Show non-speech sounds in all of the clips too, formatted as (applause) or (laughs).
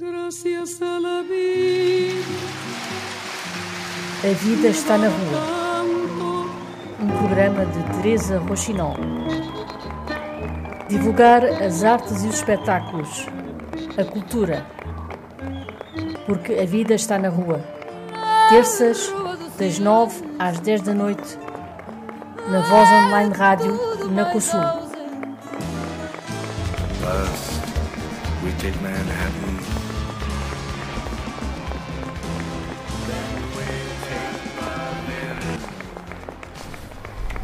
Gracias a la vida. A Vida está na Rua. Um programa de Teresa Rochinol. Divulgar as artes e os espetáculos. A cultura. Porque a vida está na rua. Terças, das 9 às 10 da noite. Na Voz Online Rádio, na COSUL. Bus, we take Manhattan.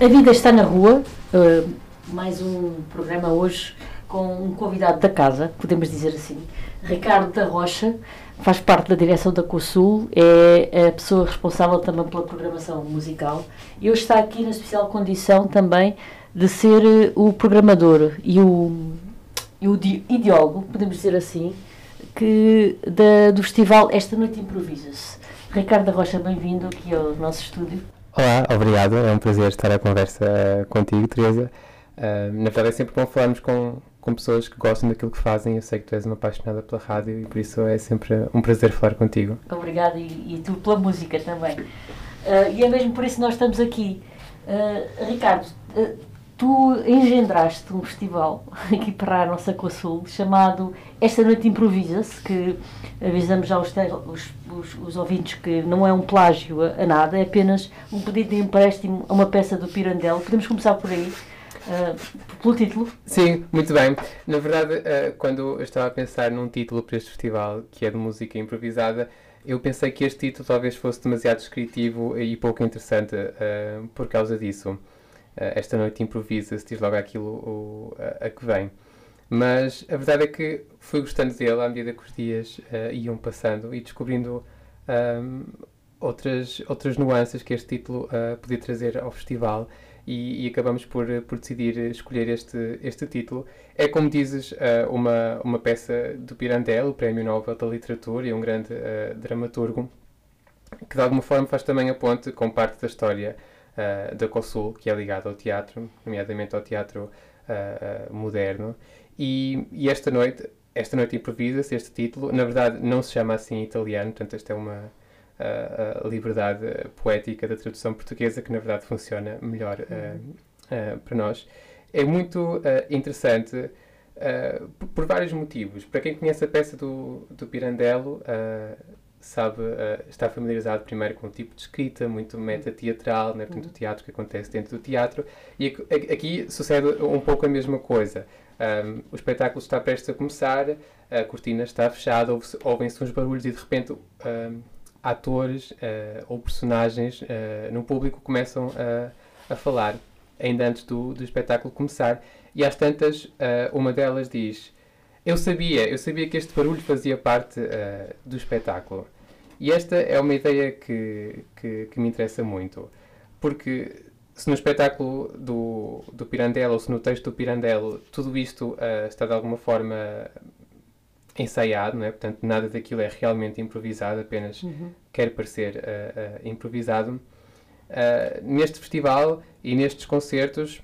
A Vida está na Rua, uh, mais um programa hoje com um convidado da casa, podemos dizer assim, Ricardo da Rocha, faz parte da direção da COSUL, é a pessoa responsável também pela programação musical e hoje está aqui na especial condição também de ser uh, o programador e o, e o ideólogo, podemos dizer assim, que da, do festival Esta Noite Improvisa-se. Ricardo da Rocha, bem-vindo aqui ao nosso estúdio. Olá, obrigado. É um prazer estar à conversa eh, contigo, Teresa. Eh, na verdade, é sempre bom falarmos com, com pessoas que gostam daquilo que fazem. Eu sei que tu és uma apaixonada pela rádio e por isso é sempre um prazer falar contigo. Obrigada e, e tu pela música também. Ah, e é mesmo por isso que nós estamos aqui. Ah, Ricardo, tu engendraste um festival (laughs) aqui para a nossa Cosul chamado Esta Noite Improvisa-se, que avisamos já os, os, os, os ouvintes que não é um plágio a, a nada, é apenas um pedido de empréstimo a uma peça do Pirandello. Podemos começar por aí, ah, pelo título. Sim, muito bem. Na verdade, eh, quando eu estava a pensar num título para este festival, que é de música improvisada, eu pensei que este título talvez fosse demasiado descritivo e pouco interessante eh, por causa disso. Eh, esta noite improvisa-se, diz logo aquilo o- a, a que vem. Mas a verdade é que fui gostando dele à medida que os dias eh, iam passando e descobrindo ahm, outras, outras nuances que este título eh, podia trazer ao festival e, e acabamos por, por decidir escolher este, este título. É, como dizes, eh, uma, uma peça do Pirandello, o Prémio Nobel da Literatura e um grande dramaturgo, que de alguma forma faz também a ponte com parte da história eh, da COSUL, que é ligada ao teatro, nomeadamente ao teatro eh, moderno. E, e esta noite, esta noite improvisa-se, este título, na verdade não se chama assim em italiano, portanto esta é uma a liberdade poética da tradução portuguesa que na verdade funciona melhor eh, para nós. É muito interessante eh, por, por vários motivos. Para quem conhece a peça do, do Pirandello, eh, sabe, eh, está familiarizado primeiro com o tipo de escrita, muito meta-teatral, né? portanto, o teatro que acontece dentro do teatro. E aqui, aqui sucede um pouco a mesma coisa. Um, o espetáculo está prestes a começar, a cortina está fechada, ouvem-se uns barulhos e de repente um, atores uh, ou personagens uh, no público começam a, a falar, ainda antes do, do espetáculo começar. E às tantas, uh, uma delas diz: Eu sabia, eu sabia que este barulho fazia parte uh, do espetáculo. E esta é uma ideia que, que, que me interessa muito, porque se no espetáculo do, do Pirandello ou se no texto do Pirandello tudo isto uh, está de alguma forma ensaiado, não é? portanto nada daquilo é realmente improvisado, apenas quer parecer uh, improvisado. Neste festival e nestes concertos,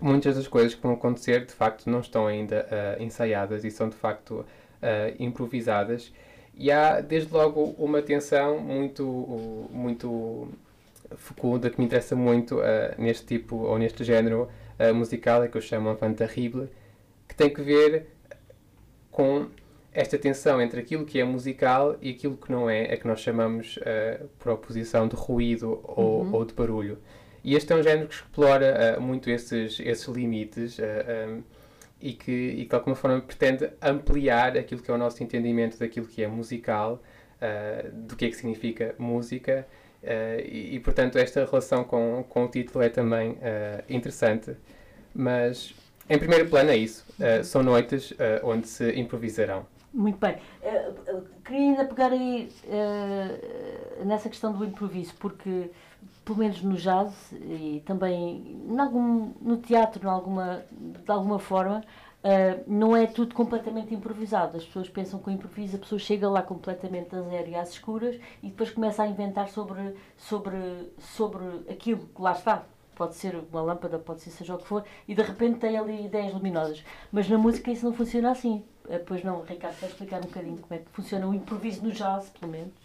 muitas das coisas que vão acontecer de facto não estão ainda uh, ensaiadas e são de facto uh, improvisadas. E há desde logo uma tensão muito, muito fecunda que me interessa muito uh, neste tipo ou neste género musical, é que eu chamo avant terrible, que tem que ver com esta tensão entre aquilo que é musical e aquilo que não é, é que nós chamamos por oposição de ruído ou, Uhum. ou de barulho. E este é um género que explora uh, muito esses, esses limites uh, um, e, que, e que de alguma forma pretende ampliar aquilo que é o nosso entendimento daquilo que é musical, uh, do que é que significa música. uh, e, e, portanto, esta relação com, com o título é também uh, interessante. Mas, em primeiro plano, é isso. Uh, são noites uh, onde se improvisarão. Muito bem. Eh, eh, queria ainda pegar aí eh, nessa questão do improviso, porque, pelo menos no jazz e também em algum, no teatro, em alguma, de alguma forma, eh, não é tudo completamente improvisado. As pessoas pensam que o improviso, a pessoa chega lá completamente a zero e às escuras e depois começa a inventar sobre, sobre, sobre aquilo que lá está. Pode ser uma lâmpada, pode ser seja o que for, e de repente tem ali ideias luminosas. Mas na música isso não funciona assim. Eh, Pois não, Ricardo, quer explicar um bocadinho como é que funciona o improviso no jazz, pelo menos?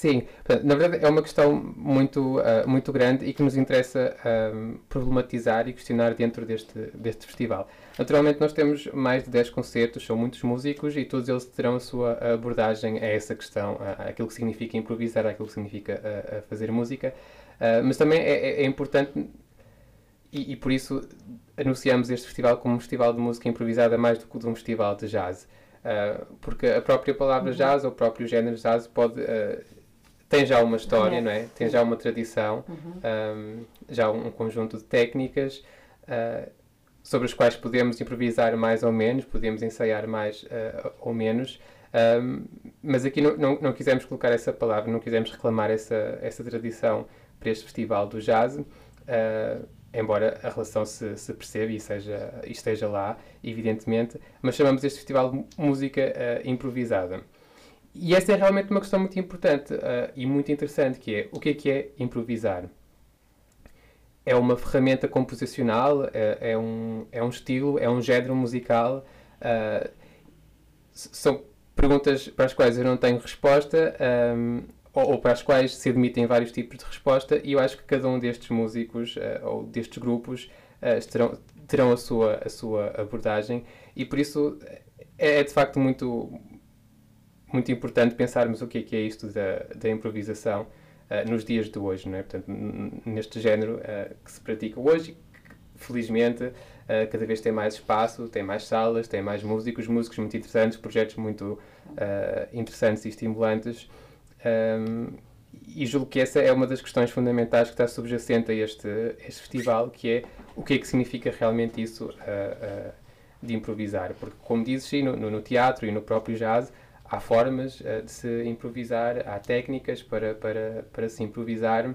Sim, na verdade é uma questão muito, ah, muito grande e que nos interessa ahm, problematizar e questionar dentro deste, deste festival. Naturalmente nós temos mais de 10 concertos, são muitos músicos e todos eles terão a sua abordagem a essa questão, aquilo que significa improvisar, aquilo que significa fazer música, Ah, mas também é, é- é importante e, e por isso anunciamos este festival como um festival de música improvisada mais do que de um festival de jazz. Ah, porque a própria palavra jazz ou o próprio género jazz pode ah, tem já uma história, não é? Tem já uma tradição, Uhum. um, já um conjunto de técnicas uh, sobre as quais podemos improvisar mais ou menos, podemos ensaiar mais uh, ou menos, um, mas aqui não, não, não quisemos colocar essa palavra, não quisemos reclamar essa, essa tradição para este festival do jazz, uh, embora a relação se, se perceba e, seja, e esteja lá, evidentemente, mas chamamos este festival de música improvisada. E essa é realmente uma questão muito importante uh, e muito interessante, que é o que é que é improvisar? É uma ferramenta composicional, é, é um, é um estilo, é um género musical? uh, são perguntas para as quais eu não tenho resposta um, ou, ou para as quais se admitem vários tipos de resposta e eu acho que cada um destes músicos uh, ou destes grupos estarão, terão a sua, a sua abordagem e por isso é, é de facto muito, muito importante pensarmos o que é que é isto da, da improvisação ah, nos dias de hoje, não é? Portanto, neste género ah, que se pratica hoje, que, felizmente ah, cada vez tem mais espaço, tem mais salas, tem mais músicos, músicos muito interessantes, projetos muito interessantes e estimulantes. Ahm, e julgo que essa é uma das questões fundamentais que está subjacente a este, este festival, que é o que é que significa realmente isso de improvisar. Porque, como dizes, sim, no- no teatro e no próprio jazz, há formas eh, de se improvisar, há técnicas para, para, para se improvisar.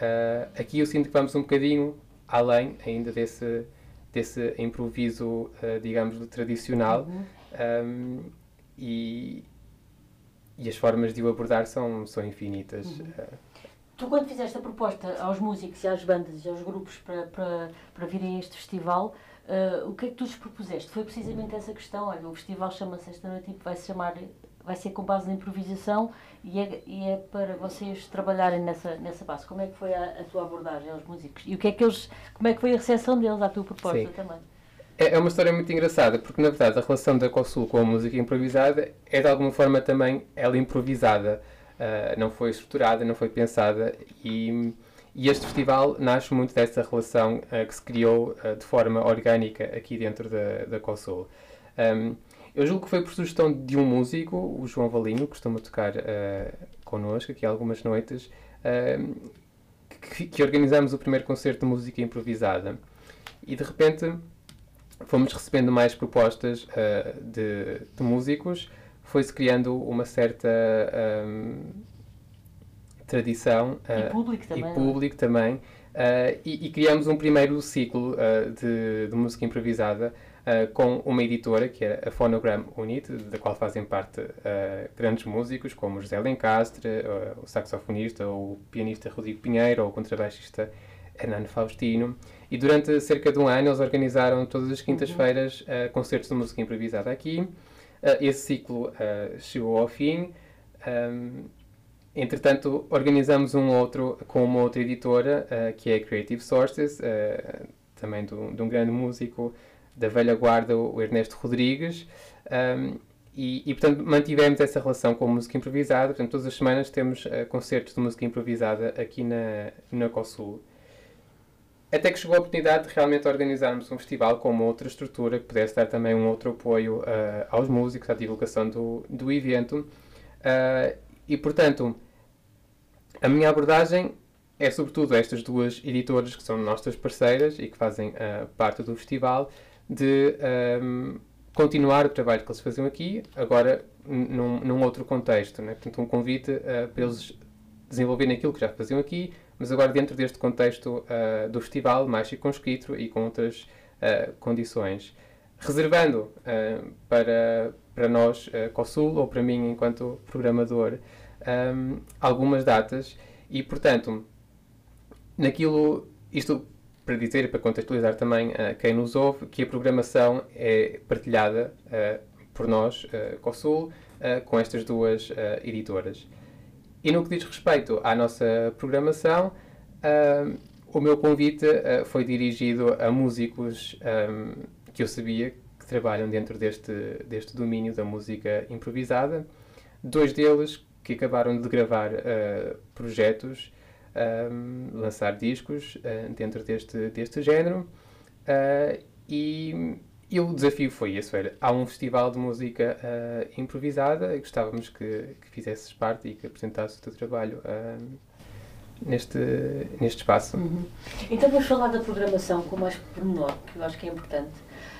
Eh, aqui eu sinto que vamos um bocadinho além ainda desse, desse improviso, eh, digamos, do tradicional. Uhum. Um, e, e as formas de o abordar são, são infinitas. Uhum. Tu, quando fizeste a proposta aos músicos e às bandas e aos grupos para, para, para virem a este festival, eh, o que é que tu lhes propuseste? Foi precisamente essa questão? Olha, o festival chama-se esta noite e vai se chamar, vai ser com base na improvisação e é, e é para vocês trabalharem nessa, nessa base. Como é que foi a, a tua abordagem aos músicos? E o que é que eles, como é que foi a recepção deles à tua proposta Sim. também? É é uma história muito engraçada, porque na verdade a relação da COSUL com a música improvisada é de alguma forma também ela improvisada. Ah, não foi estruturada, não foi pensada e, e este festival nasce muito dessa relação ah, que se criou ah, de forma orgânica aqui dentro da, da COSUL. Um, eu julgo que foi por sugestão de um músico, o João Valinho, que costuma tocar uh, connosco aqui algumas noites, um, que, que organizámos o primeiro concerto de música improvisada. E de repente fomos recebendo mais propostas uh, de, de músicos, foi-se criando uma certa um, tradição E uh, público também. e é? público também. uh, e, e criamos um primeiro ciclo uh, de, de música improvisada com uma editora que era a Phonogram Unit, da qual fazem parte grandes músicos como José Lencastre, o saxofonista ou o pianista Rodrigo Pinheiro ou o contrabaixista Hernando Faustino. E durante cerca de um ano eles organizaram todas as quintas-feiras uh, concertos de música improvisada aqui. Uh, esse ciclo uh, chegou ao fim. Um, entretanto, organizamos um outro com uma outra editora, uh, que é Creative Sources, uh, também de um grande músico da velha guarda, o Ernesto Rodrigues. Um, e, e, portanto, mantivemos essa relação com música improvisada. Portanto, todas as semanas temos uh, concertos de música improvisada aqui na, na COSUL. Até que chegou a oportunidade de realmente organizarmos um festival com uma outra estrutura que pudesse dar também um outro apoio uh, aos músicos, à divulgação do, do evento. Uh, e, portanto, a minha abordagem é sobretudo estas duas editoras que são nossas parceiras e que fazem uh, parte do festival, de um, continuar o trabalho que eles faziam aqui, agora num, num outro contexto. Né? Portanto, um convite uh, para eles desenvolverem aquilo que já faziam aqui, mas agora dentro deste contexto uh, do festival, mais circunscrito e com outras condições. Reservando para, para nós, uh, COSUL, ou para mim enquanto programador, um, algumas datas e, portanto, naquilo, isto para dizer e para contextualizar também uh, quem nos ouve, que a programação é partilhada uh, por nós, uh, COSUL, uh, com estas duas editoras. E no que diz respeito à nossa programação, o meu convite foi dirigido a músicos um, que eu sabia que trabalham dentro deste, deste domínio da música improvisada. Dois deles que acabaram de gravar projetos um, lançar discos uh, dentro deste, deste género. Uh, e, e, o desafio foi esse: era, há um festival de música uh, improvisada e gostávamos que, que fizesses parte e que apresentasses o teu trabalho neste, neste espaço. Uhum. Então vamos falar da programação com mais pormenor, que eu acho que é importante.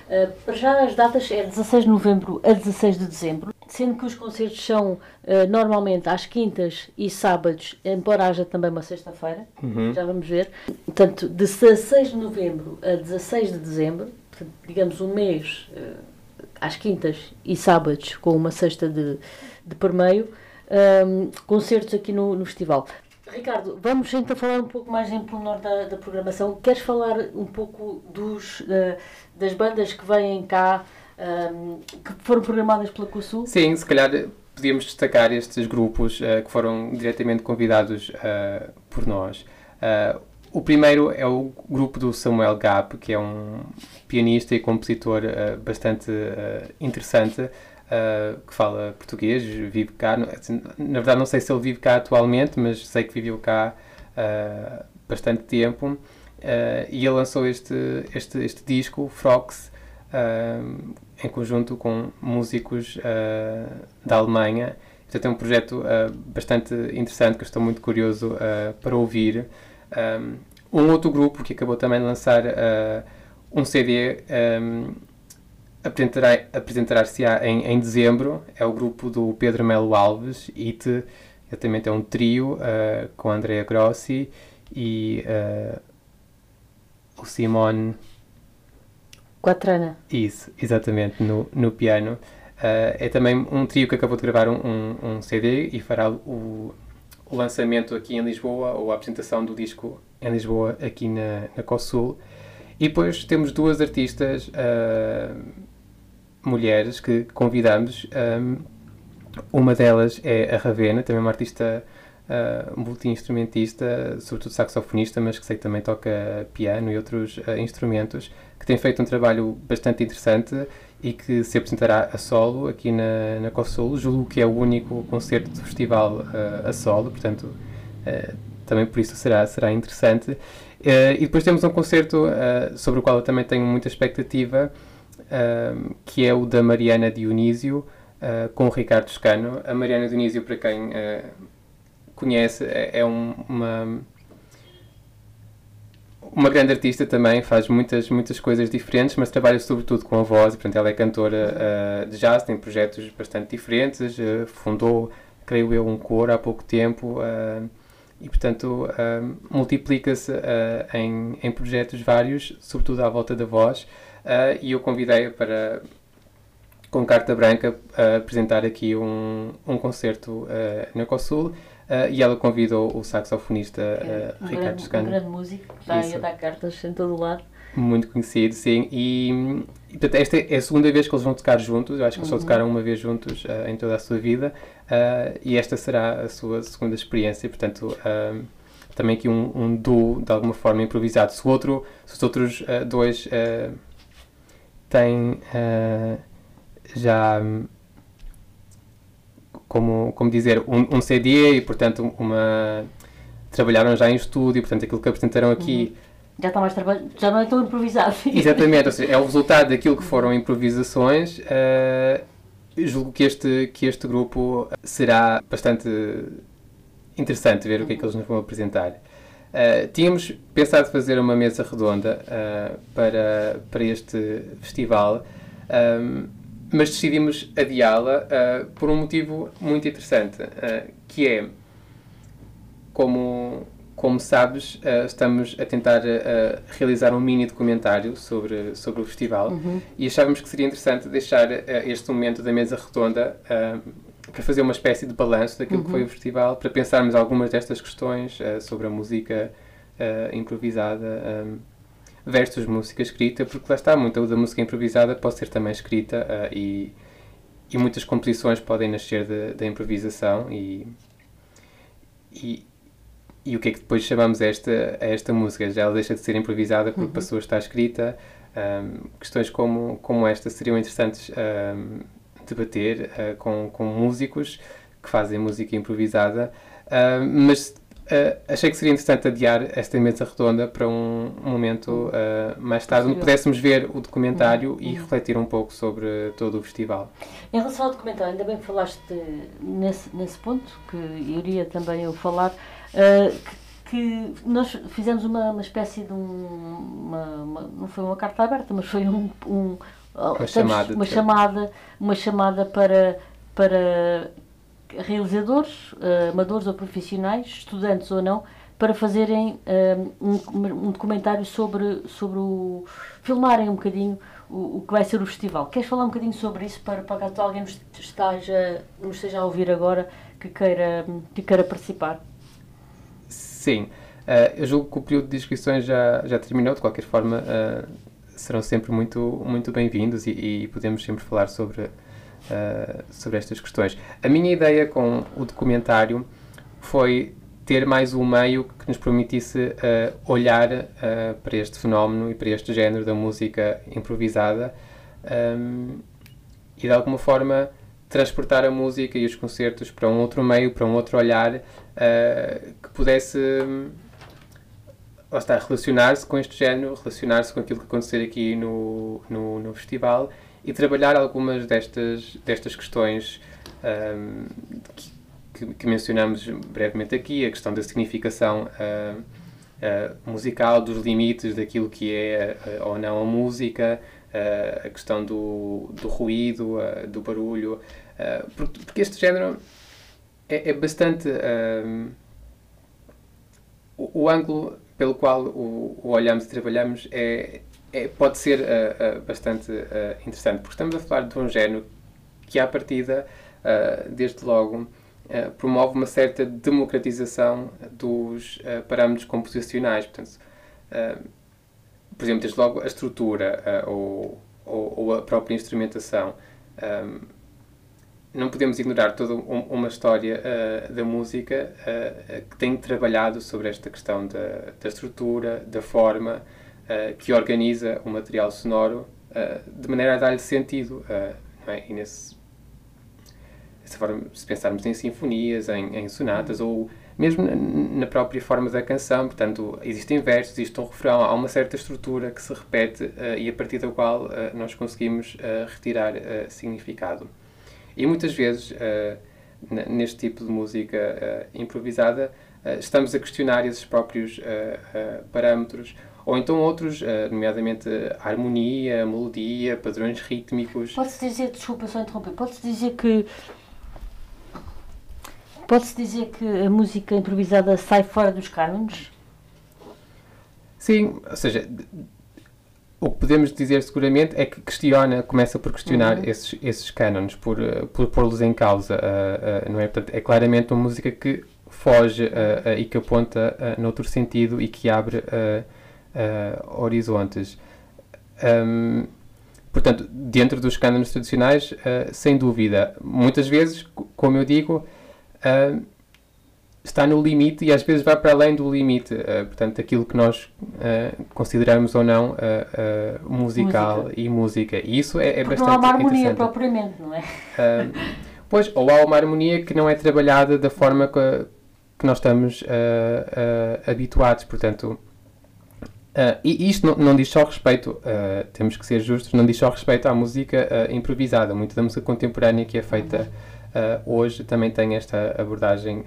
Uh, para já as datas é 16 de novembro a 16 de dezembro sendo que os concertos são uh, normalmente às quintas e sábados, embora haja também uma sexta-feira, uhum. já vamos ver. Portanto, de 16 de novembro a 16 de dezembro, portanto, digamos um mês uh, às quintas e sábados, com uma sexta de, de por meio, um, ehm, concertos aqui no, no festival. Ricardo, vamos então falar um pouco mais em pormenor da, da programação. Queres falar um pouco dos, uh, das bandas que vêm cá? Que foram programadas pela COSUL? Sim, se calhar podíamos destacar estes grupos uh, que foram diretamente convidados uh, por nós. Uh, o primeiro é o grupo do Samuel Gap, que é um pianista e compositor bastante interessante, que fala português, vive cá. Assim, na verdade, não sei se ele vive cá atualmente, mas sei que viveu cá bastante tempo. e ele lançou este, este, este disco, Frogs, em conjunto com músicos uh, da Alemanha. Portanto, é um projeto uh, bastante interessante que eu estou muito curioso uh, para ouvir. Um, outro grupo que acabou também de lançar um CD um, apresentará, apresentará-se-á em, em dezembro. É o grupo do Pedro Melo Alves, IT. Exatamente, é um trio com Andrea Grossi e o Simone Quatrana. Isso, exatamente, no, no piano. Uh, é também um trio que acabou de gravar um, um, um CD e fará o, o, lançamento aqui em Lisboa, ou a apresentação do disco em Lisboa, aqui na, na COSUL. E depois temos duas artistas uh, mulheres que convidamos. Um, uma delas é a Ravena, também uma artista uh, multi-instrumentista, sobretudo saxofonista, mas que sei que também toca piano e outros uh, instrumentos que tem feito um trabalho bastante interessante e que se apresentará a solo aqui na, na COSUL. Julgo que é o único concerto do festival uh, a solo, portanto, uh, também por isso será, será interessante. Uh, e depois temos um concerto sobre o qual eu também tenho muita expectativa, que é o da Mariana Dionísio, com o Ricardo Toscano. A Mariana Dionísio, para quem conhece, é, é um, uma uma grande artista também, faz muitas, muitas coisas diferentes, mas trabalha sobretudo com a voz, portanto ela é cantora uh, de jazz, tem projetos bastante diferentes, uh, fundou, creio eu, um coro há pouco tempo uh, e, portanto, multiplica-se em, em projetos vários, sobretudo à volta da voz, e eu convidei-a para, com carta branca, apresentar aqui um, um concerto na COSUL, Uh, e ela convidou o saxofonista uh, um Ricardo grande, Um grande músico, que está a dar cartas em todo o lado. Muito conhecido, sim. E, e portanto, esta é a segunda vez que eles vão tocar juntos. Eu acho que uhum. só tocaram uma vez juntos uh, em toda a sua vida. e esta será a sua segunda experiência. Portanto, também aqui um, um duo, de alguma forma, improvisado. Se, o outro, se os outros dois têm já como, como dizer, um, um CD e, portanto, uma... Trabalharam já em estúdio, portanto, aquilo que apresentaram aqui... Uhum. Já está mais trabalho, já não é tão improvisado. (laughs) Exatamente, ou seja, é o resultado daquilo que foram improvisações. Uh, julgo que este, que este grupo será bastante interessante ver o que é que eles nos vão apresentar. Uh, tínhamos pensado fazer uma mesa redonda uh, para, para este festival. Um, mas decidimos adiá-la uh, por um motivo muito interessante, uh, que é, como, como sabes, uh, estamos a tentar realizar um mini documentário sobre, sobre o festival uhum. e achávamos que seria interessante deixar este momento da mesa redonda para fazer uma espécie de balanço daquilo uhum. que foi o uhum. festival, para pensarmos algumas destas questões sobre a música improvisada. Um, versus música escrita, porque lá está, muita da música improvisada pode ser também escrita uh, e, e muitas composições podem nascer da improvisação e, e, e o que é que depois chamamos esta, a esta música? Já ela deixa de ser improvisada porque uhum. passou a estar escrita. Um, questões como, como esta seriam interessantes um, debater uh, com, com músicos que fazem música improvisada, uh, mas uh, achei que seria interessante adiar esta mesa redonda para um, momento uh, mais tarde, onde pudéssemos ver o documentário e refletir um pouco sobre todo o festival. Em relação ao documentário, ainda bem que falaste nesse, nesse ponto, que iria também eu falar, uh, que nós fizemos uma, uma espécie de um, uma, uma, não foi uma carta aberta, mas foi um, um uma, chamada, uma chamada, uma chamada para para realizadores, uh, amadores ou profissionais, estudantes ou não, para fazerem uh, um, um, documentário sobre, sobre o. filmarem um bocadinho o, o, que vai ser o festival. Queres falar um bocadinho sobre isso para, para caso alguém nos esteja, nos esteja a ouvir agora que queira, que queira participar? Sim. Uh, eu julgo que o período de inscrições já, já terminou, de qualquer forma, serão sempre muito, muito bem-vindos e, e podemos sempre falar sobre uh, sobre estas questões. A minha ideia com o documentário foi ter mais um meio que nos permitisse uh, olhar uh, para este fenómeno e para este género da música improvisada um, e de alguma forma transportar a música e os concertos para um outro meio, para um outro olhar uh, que pudesse um, relacionar-se com este género, relacionar-se com aquilo que acontecer aqui no, no, no festival e trabalhar algumas destas, destas questões um, que, que, mencionamos brevemente aqui, a questão da significação uh, uh, musical, dos limites daquilo que é uh, ou não a música, a questão do, do ruído, do barulho, porque, porque, este género é, é bastante. o, o ângulo pelo qual o, o olhamos e trabalhamos é, é, pode ser uh, uh, bastante uh, interessante, porque estamos a falar de um género que, à partida, desde logo, promove uma certa democratização dos parâmetros composicionais. Portanto, por exemplo, desde logo, a estrutura ou, ou, ou, a própria instrumentação. Um, não podemos ignorar toda um, uma história da música que tem trabalhado sobre esta questão da, da estrutura, da forma, uh, que organiza o material sonoro uh, de maneira a dar-lhe sentido. Uh, é? E nesse, forma, se pensarmos em sinfonias, em, em sonatas, ou mesmo na própria forma da canção, portanto, existem versos, existe um refrão, há uma certa estrutura que se repete uh, e a partir da qual uh, nós conseguimos uh, retirar significado. E muitas vezes, neste tipo de música improvisada, estamos a questionar esses próprios parâmetros ou então outros, eh, nomeadamente harmonia, melodia, padrões rítmicos. Pode-se dizer, desculpa só interromper, pode-se dizer que pode-se dizer que a música improvisada sai fora dos cânones? Sim, ou seja, o que podemos dizer seguramente é que questiona, começa por questionar uhum. esses, esses cânones, por, eh, por pô-los em causa, uh, uh, não é? Portanto, é claramente uma música que foge uh, e que aponta noutro sentido e que abre uh, horizontes. Um, portanto, dentro dos cânones tradicionais, uh, sem dúvida. Muitas vezes, como eu digo, uh, está no limite e às vezes vai para além do limite. portanto, aquilo que nós consideramos ou não musical música. e música. E isso é, é bastante não há uma harmonia propriamente, não é? pois, ou há uma harmonia que não é trabalhada da forma que, que nós estamos habituados. Portanto, Uh, e isto não, não, diz só respeito, uh, temos que ser justos, não diz só respeito à música uh, improvisada. Muito da música contemporânea que é feita hoje também tem esta abordagem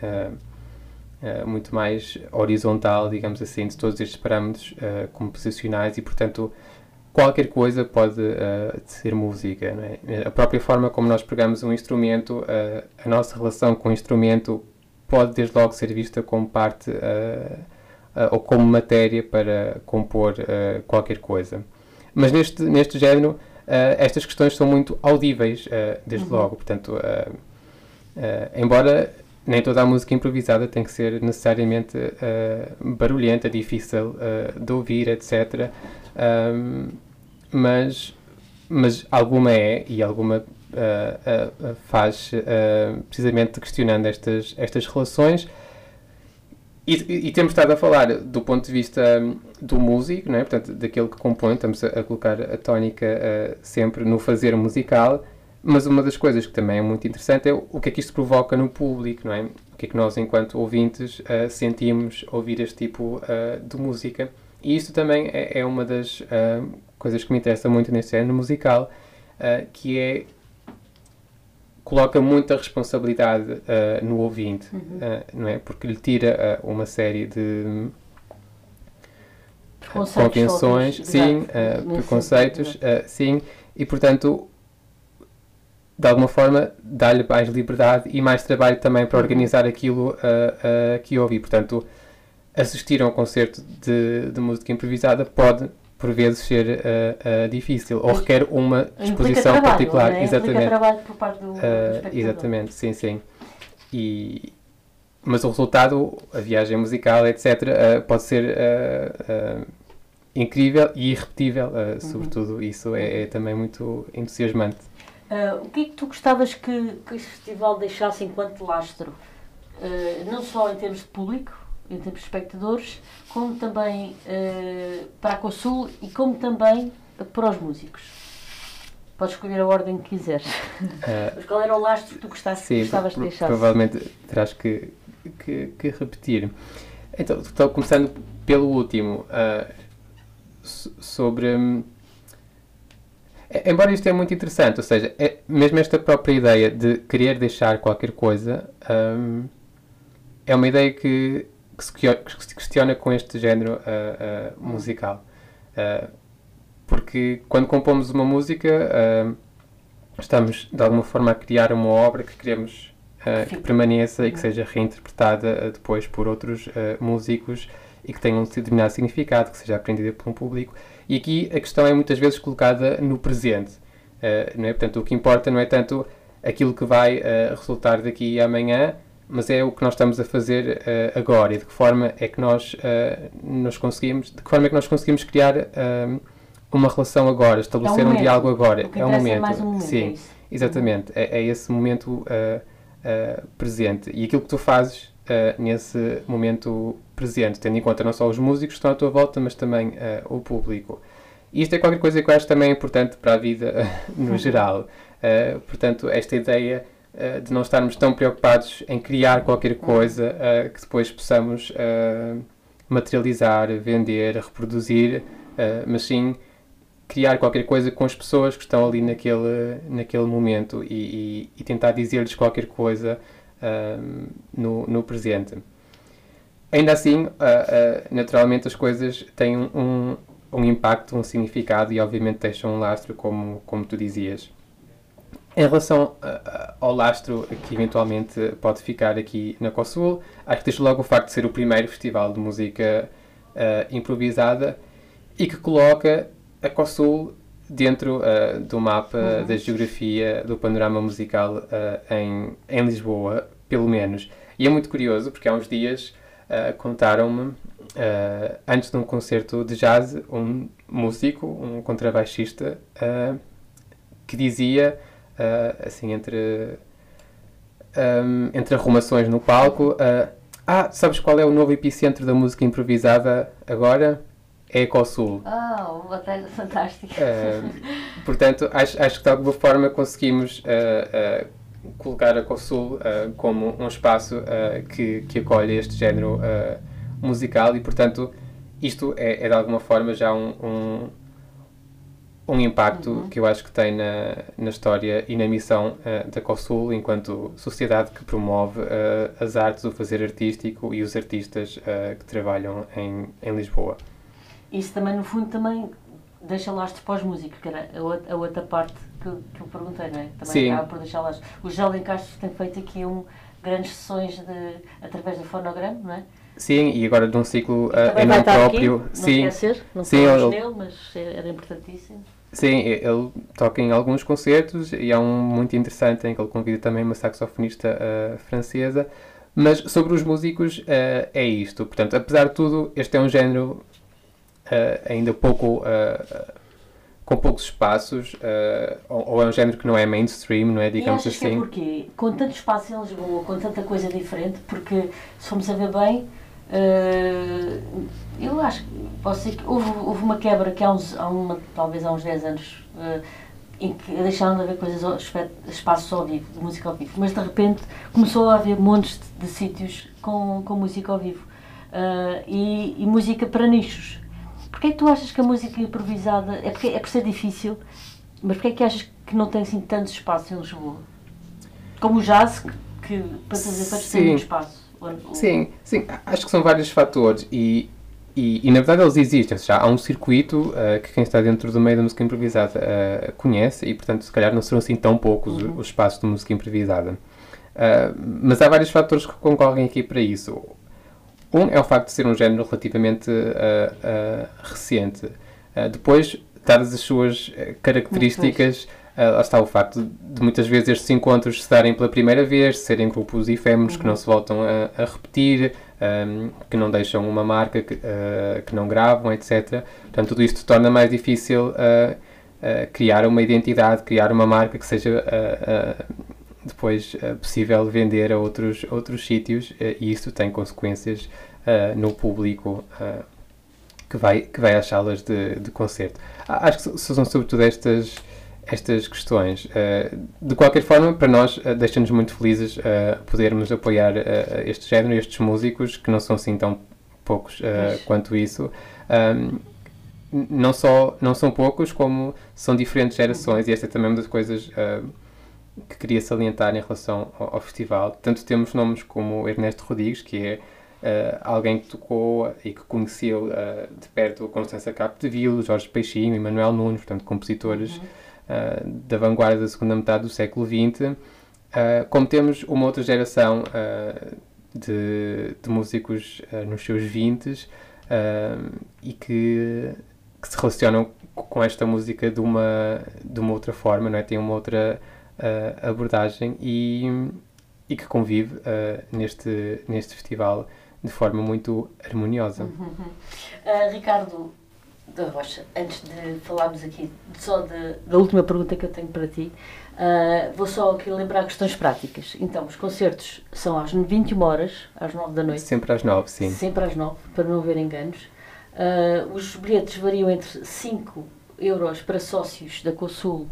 muito mais horizontal, digamos assim, de todos estes parâmetros composicionais e, portanto, qualquer coisa pode ser música. É? A própria forma como nós pegamos um instrumento, a nossa relação com o instrumento pode desde logo ser vista como parte uh, ou como matéria para compor uh, qualquer coisa. Mas neste, neste género, uh, estas questões são muito audíveis, desde uhum. logo. Portanto, embora nem toda a música improvisada tem que ser necessariamente barulhenta, difícil de ouvir, etc. Um, mas, mas alguma é, e alguma uh, faz precisamente questionando estas, estas relações. E, e, temos estado a falar do ponto de vista um, do músico, não é? portanto, daquele que compõe, estamos a, colocar a tónica uh, sempre no fazer musical, mas uma das coisas que também é muito interessante é o, o que é que isto provoca no público, não é? O que é que nós, enquanto ouvintes, uh, sentimos ouvir este tipo uh, de música. E isto também é, é uma das coisas que me interessa muito neste género musical, que é coloca muita responsabilidade uh, no ouvinte, uhum. uh, não é? Porque lhe tira uh, uma série de convenções, sim, preconceitos, sim, e portanto, de alguma forma, dá-lhe mais liberdade e mais trabalho também para uhum. organizar aquilo que ouve. Portanto, assistir a um concerto de, de música improvisada pode por vezes ser uh, uh, difícil ou requer uma disposição trabalho, particular. É? Exatamente. trabalho por parte do, do uh, Exatamente, sim, sim. E, mas o resultado, a viagem musical, etc., pode ser incrível e irrepetível, uhum. sobretudo. Isso é, é, também muito entusiasmante. o que é que tu gostavas que, que este festival deixasse enquanto lastro? não só em termos de público, em termos de espectadores, como também uh, para a Consul e como também para os músicos. Podes escolher a ordem que quiseres. Uh, (laughs) Mas qual era o lastro que tu gostaste, sim, gostavas de deixar? Provavelmente terás que, que, que, repetir. Então, estou começando pelo último, uh, sobre. Um, embora isto é muito interessante, ou seja, é, mesmo esta própria ideia de querer deixar qualquer coisa um, é uma ideia que que se questiona com este género uh, uh, musical. Uh, porque quando compomos uma música, estamos de alguma forma a criar uma obra que queremos que permaneça e que seja reinterpretada depois por outros músicos e que tenha um determinado significado, que seja aprendida por um público. E aqui a questão é muitas vezes colocada no presente. não é? Portanto, o que importa não é tanto aquilo que vai resultar daqui amanhã, mas é o que nós estamos a fazer uh, agora e de que forma é que nós uh, nos conseguimos, de que forma é que nós conseguimos criar uh, uma relação agora, estabelecer é um, um diálogo agora. é um momento. É mais um momento Sim, é exatamente. É, é, esse momento presente. E aquilo que tu fazes nesse momento presente, tendo em conta não só os músicos que estão à tua volta, mas também o público. E isto é qualquer coisa que eu acho também importante para a vida (laughs) no geral. portanto, esta ideia uh, de não estarmos tão preocupados em criar qualquer coisa uh, que depois possamos uh, materializar, vender, reproduzir, mas sim criar qualquer coisa com as pessoas que estão ali naquele, naquele momento e, e, e tentar dizer-lhes qualquer coisa no, no presente. Ainda assim, naturalmente as coisas têm um, um impacto, um significado e obviamente deixam um lastro, como, como tu dizias. Em relação uh, ao lastro que eventualmente pode ficar aqui na COSUL, acho que deixa logo o facto de ser o primeiro festival de música uh, improvisada e que coloca a COSUL dentro uh, do mapa uhum. da geografia do panorama musical em, em Lisboa, pelo menos. E é muito curioso porque há uns dias contaram-me, antes de um concerto de jazz, um músico, um contrabaixista, que dizia uh, assim, entre, um, entre arrumações no palco. Uh, ah, sabes qual é o novo epicentro da música improvisada agora? É Ecosul. Ah, oh, uma coisa fantástica. Uh, portanto, acho, acho que de alguma forma conseguimos uh, uh, colocar a Ecosul como um espaço que, que acolhe este género musical e, portanto, isto é, é, de alguma forma já um, um um impacto uhum. que eu acho que tem na, na história e na missão uh, da COSUL enquanto sociedade que promove uh, as artes, o fazer artístico e os artistas uh, que trabalham em, em Lisboa. Isso também, no fundo, também deixa lastro para os músicos, que era a outra, parte que, que eu perguntei, não é? Também Sim. acaba por deixar lastro. O José Castro tem feito aqui um, grandes sessões de, através do fonograma, não é? Sim, e agora de um ciclo uh, em nome próprio. Aqui, não sim, esquecer, não sim, ele, nele, mas era importantíssimo. Sim, ele toca em alguns concertos e há um muito interessante em que ele convida também uma saxofonista uh, francesa. Mas sobre os músicos uh, é isto. Portanto, apesar de tudo, este é um género ainda pouco com poucos espaços, uh, ou, ou, é um género que não é mainstream, não é, digamos e achas assim. Que é porquê? Com tanto espaço em Lisboa, com tanta coisa diferente, porque se formos a ver bem, uh, eu acho que posso dizer que houve, houve uma quebra que há, uns, há uma, talvez há uns 10 anos. Uh, em que deixaram de haver coisas, espaços ao vivo, de música ao vivo, mas de repente começou a haver montes de, de sítios com, com música ao vivo uh, e, e, música para nichos. Porquê é que tu achas que a música improvisada é, porque, é por ser difícil, mas porquê é que achas que não tem assim tanto espaço em Lisboa? Como o jazz, que, que para fazer para ter muito espaço. Sim, sim, acho que são vários fatores e e, e, na verdade eles existem, já há um circuito uh, que quem está dentro do meio da música improvisada uh, conhece e, portanto, se calhar não serão assim tão poucos uhum. os, espaços de música improvisada. Uh, mas há vários fatores que concorrem aqui para isso. Um é o facto de ser um género relativamente recente. depois, dadas as suas características, lá está o facto de, muitas vezes estes encontros se darem pela primeira vez, serem grupos efêmeros uhum. que não se voltam a, a repetir, um, que não deixam uma marca, que, uh, que não gravam, etc. Portanto, tudo isto torna mais difícil uh, criar uma identidade, criar uma marca que seja depois possível vender a outros, outros sítios e isso tem consequências no público que, vai, que vai às salas de, de concerto. Acho que são sobretudo estas estas questões. Uh, de qualquer forma, para nós, uh, deixa-nos muito felizes uh, podermos apoiar este género, estes músicos, que não são assim tão poucos quanto isso. Não, só, não são poucos, como são diferentes gerações, e esta é também uma das coisas que queria salientar em relação ao, ao, festival. Tanto temos nomes como Ernesto Rodrigues, que é Uh, alguém que tocou e que conheceu uh, de perto Constança Capdeville, Jorge Peixinho e Manuel Nunes, portanto, compositores uhum. Eh, da vanguarda da segunda metade do século XX, uh, como temos uma outra geração uh, de, de, músicos nos seus 20 e que, que, se relacionam com esta música de uma, de uma outra forma, não é? tem uma outra abordagem e, e que convive neste, neste festival de forma muito harmoniosa. Uhum. Uh, Ricardo, da Rocha, antes de falarmos aqui só de, da última pergunta que eu tenho para ti, uh, vou só aqui lembrar questões práticas. Então, os concertos são às 21 horas, às 9 da noite. Sempre às 9, sim. Sempre às 9, para não haver enganos. Uh, os bilhetes variam entre 5 euros para sócios da Consul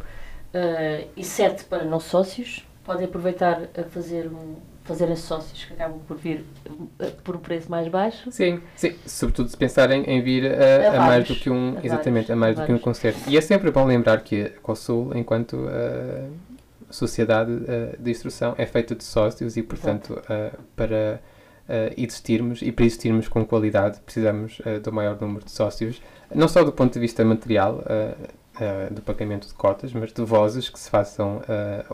uh, e 7 para não sócios. Podem aproveitar a fazer um, fazerem sócios que acabam por vir eh, por um preço mais baixo. Sim, sim. sobretudo se pensarem em vir a, a, a mais do que um, a exatamente, vários, a mais do que um concerto. E é sempre bom lembrar que a COSUL, enquanto uh, sociedade uh, de instrução, é feita de sócios e, portanto, uh, para existirmos e para existirmos com qualidade precisamos do maior número de sócios, não só do ponto de vista material, do pagamento de cotas, mas de vozes que se façam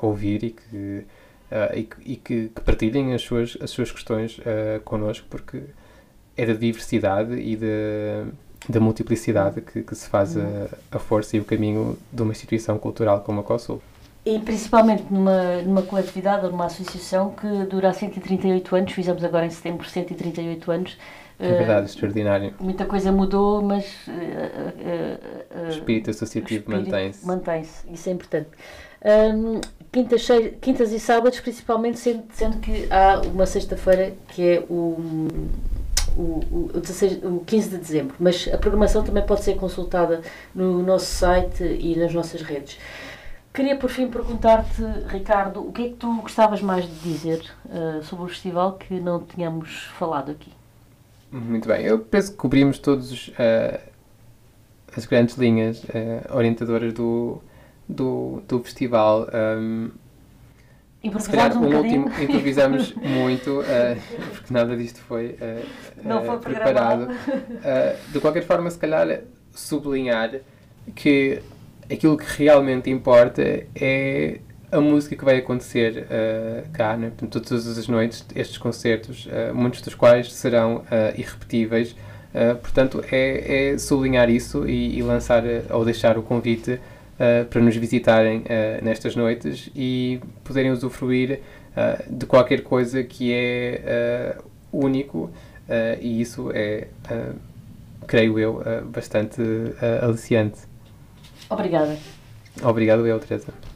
ouvir e que uh, e, e que, que, partilhem as suas, as suas questões uh, connosco, porque é da diversidade e da, da multiplicidade que, que se faz a, a, força e o caminho de uma instituição cultural como a COSUL. E principalmente numa, numa coletividade ou numa associação que dura há 138 anos, fizemos agora em setembro 138 anos. É verdade, uh, extraordinário. Muita coisa mudou, mas. Uh, uh, o espírito associativo mantém-se. Mantém-se, isso é importante. Um, quintas, quintas e sábados, principalmente, sendo, sendo que há uma sexta-feira que é o, o, o, 16, o 15 de dezembro, mas a programação também pode ser consultada no nosso site e nas nossas redes. Queria por fim perguntar-te, Ricardo, o que é que tu gostavas mais de dizer uh, sobre o festival que não tínhamos falado aqui? Muito bem, eu penso que cobrimos todos uh, as grandes linhas uh, orientadoras do, do, do festival. Um, calhar um, um último improvisamos (laughs) muito, uh, porque nada disto foi, Não foi preparado. De qualquer forma, se calhar sublinhar que aquilo que realmente importa é a música que vai acontecer uh, cá, né? Portanto, todas as noites, estes concertos, uh, muitos dos quais serão uh, irrepetíveis. portanto, é, é, sublinhar isso e, e lançar ou deixar o convite para nos visitarem nestas noites e poderem usufruir de qualquer coisa que é único e isso é, creio eu, bastante aliciante. Obrigada. Obrigado, eu, Teresa.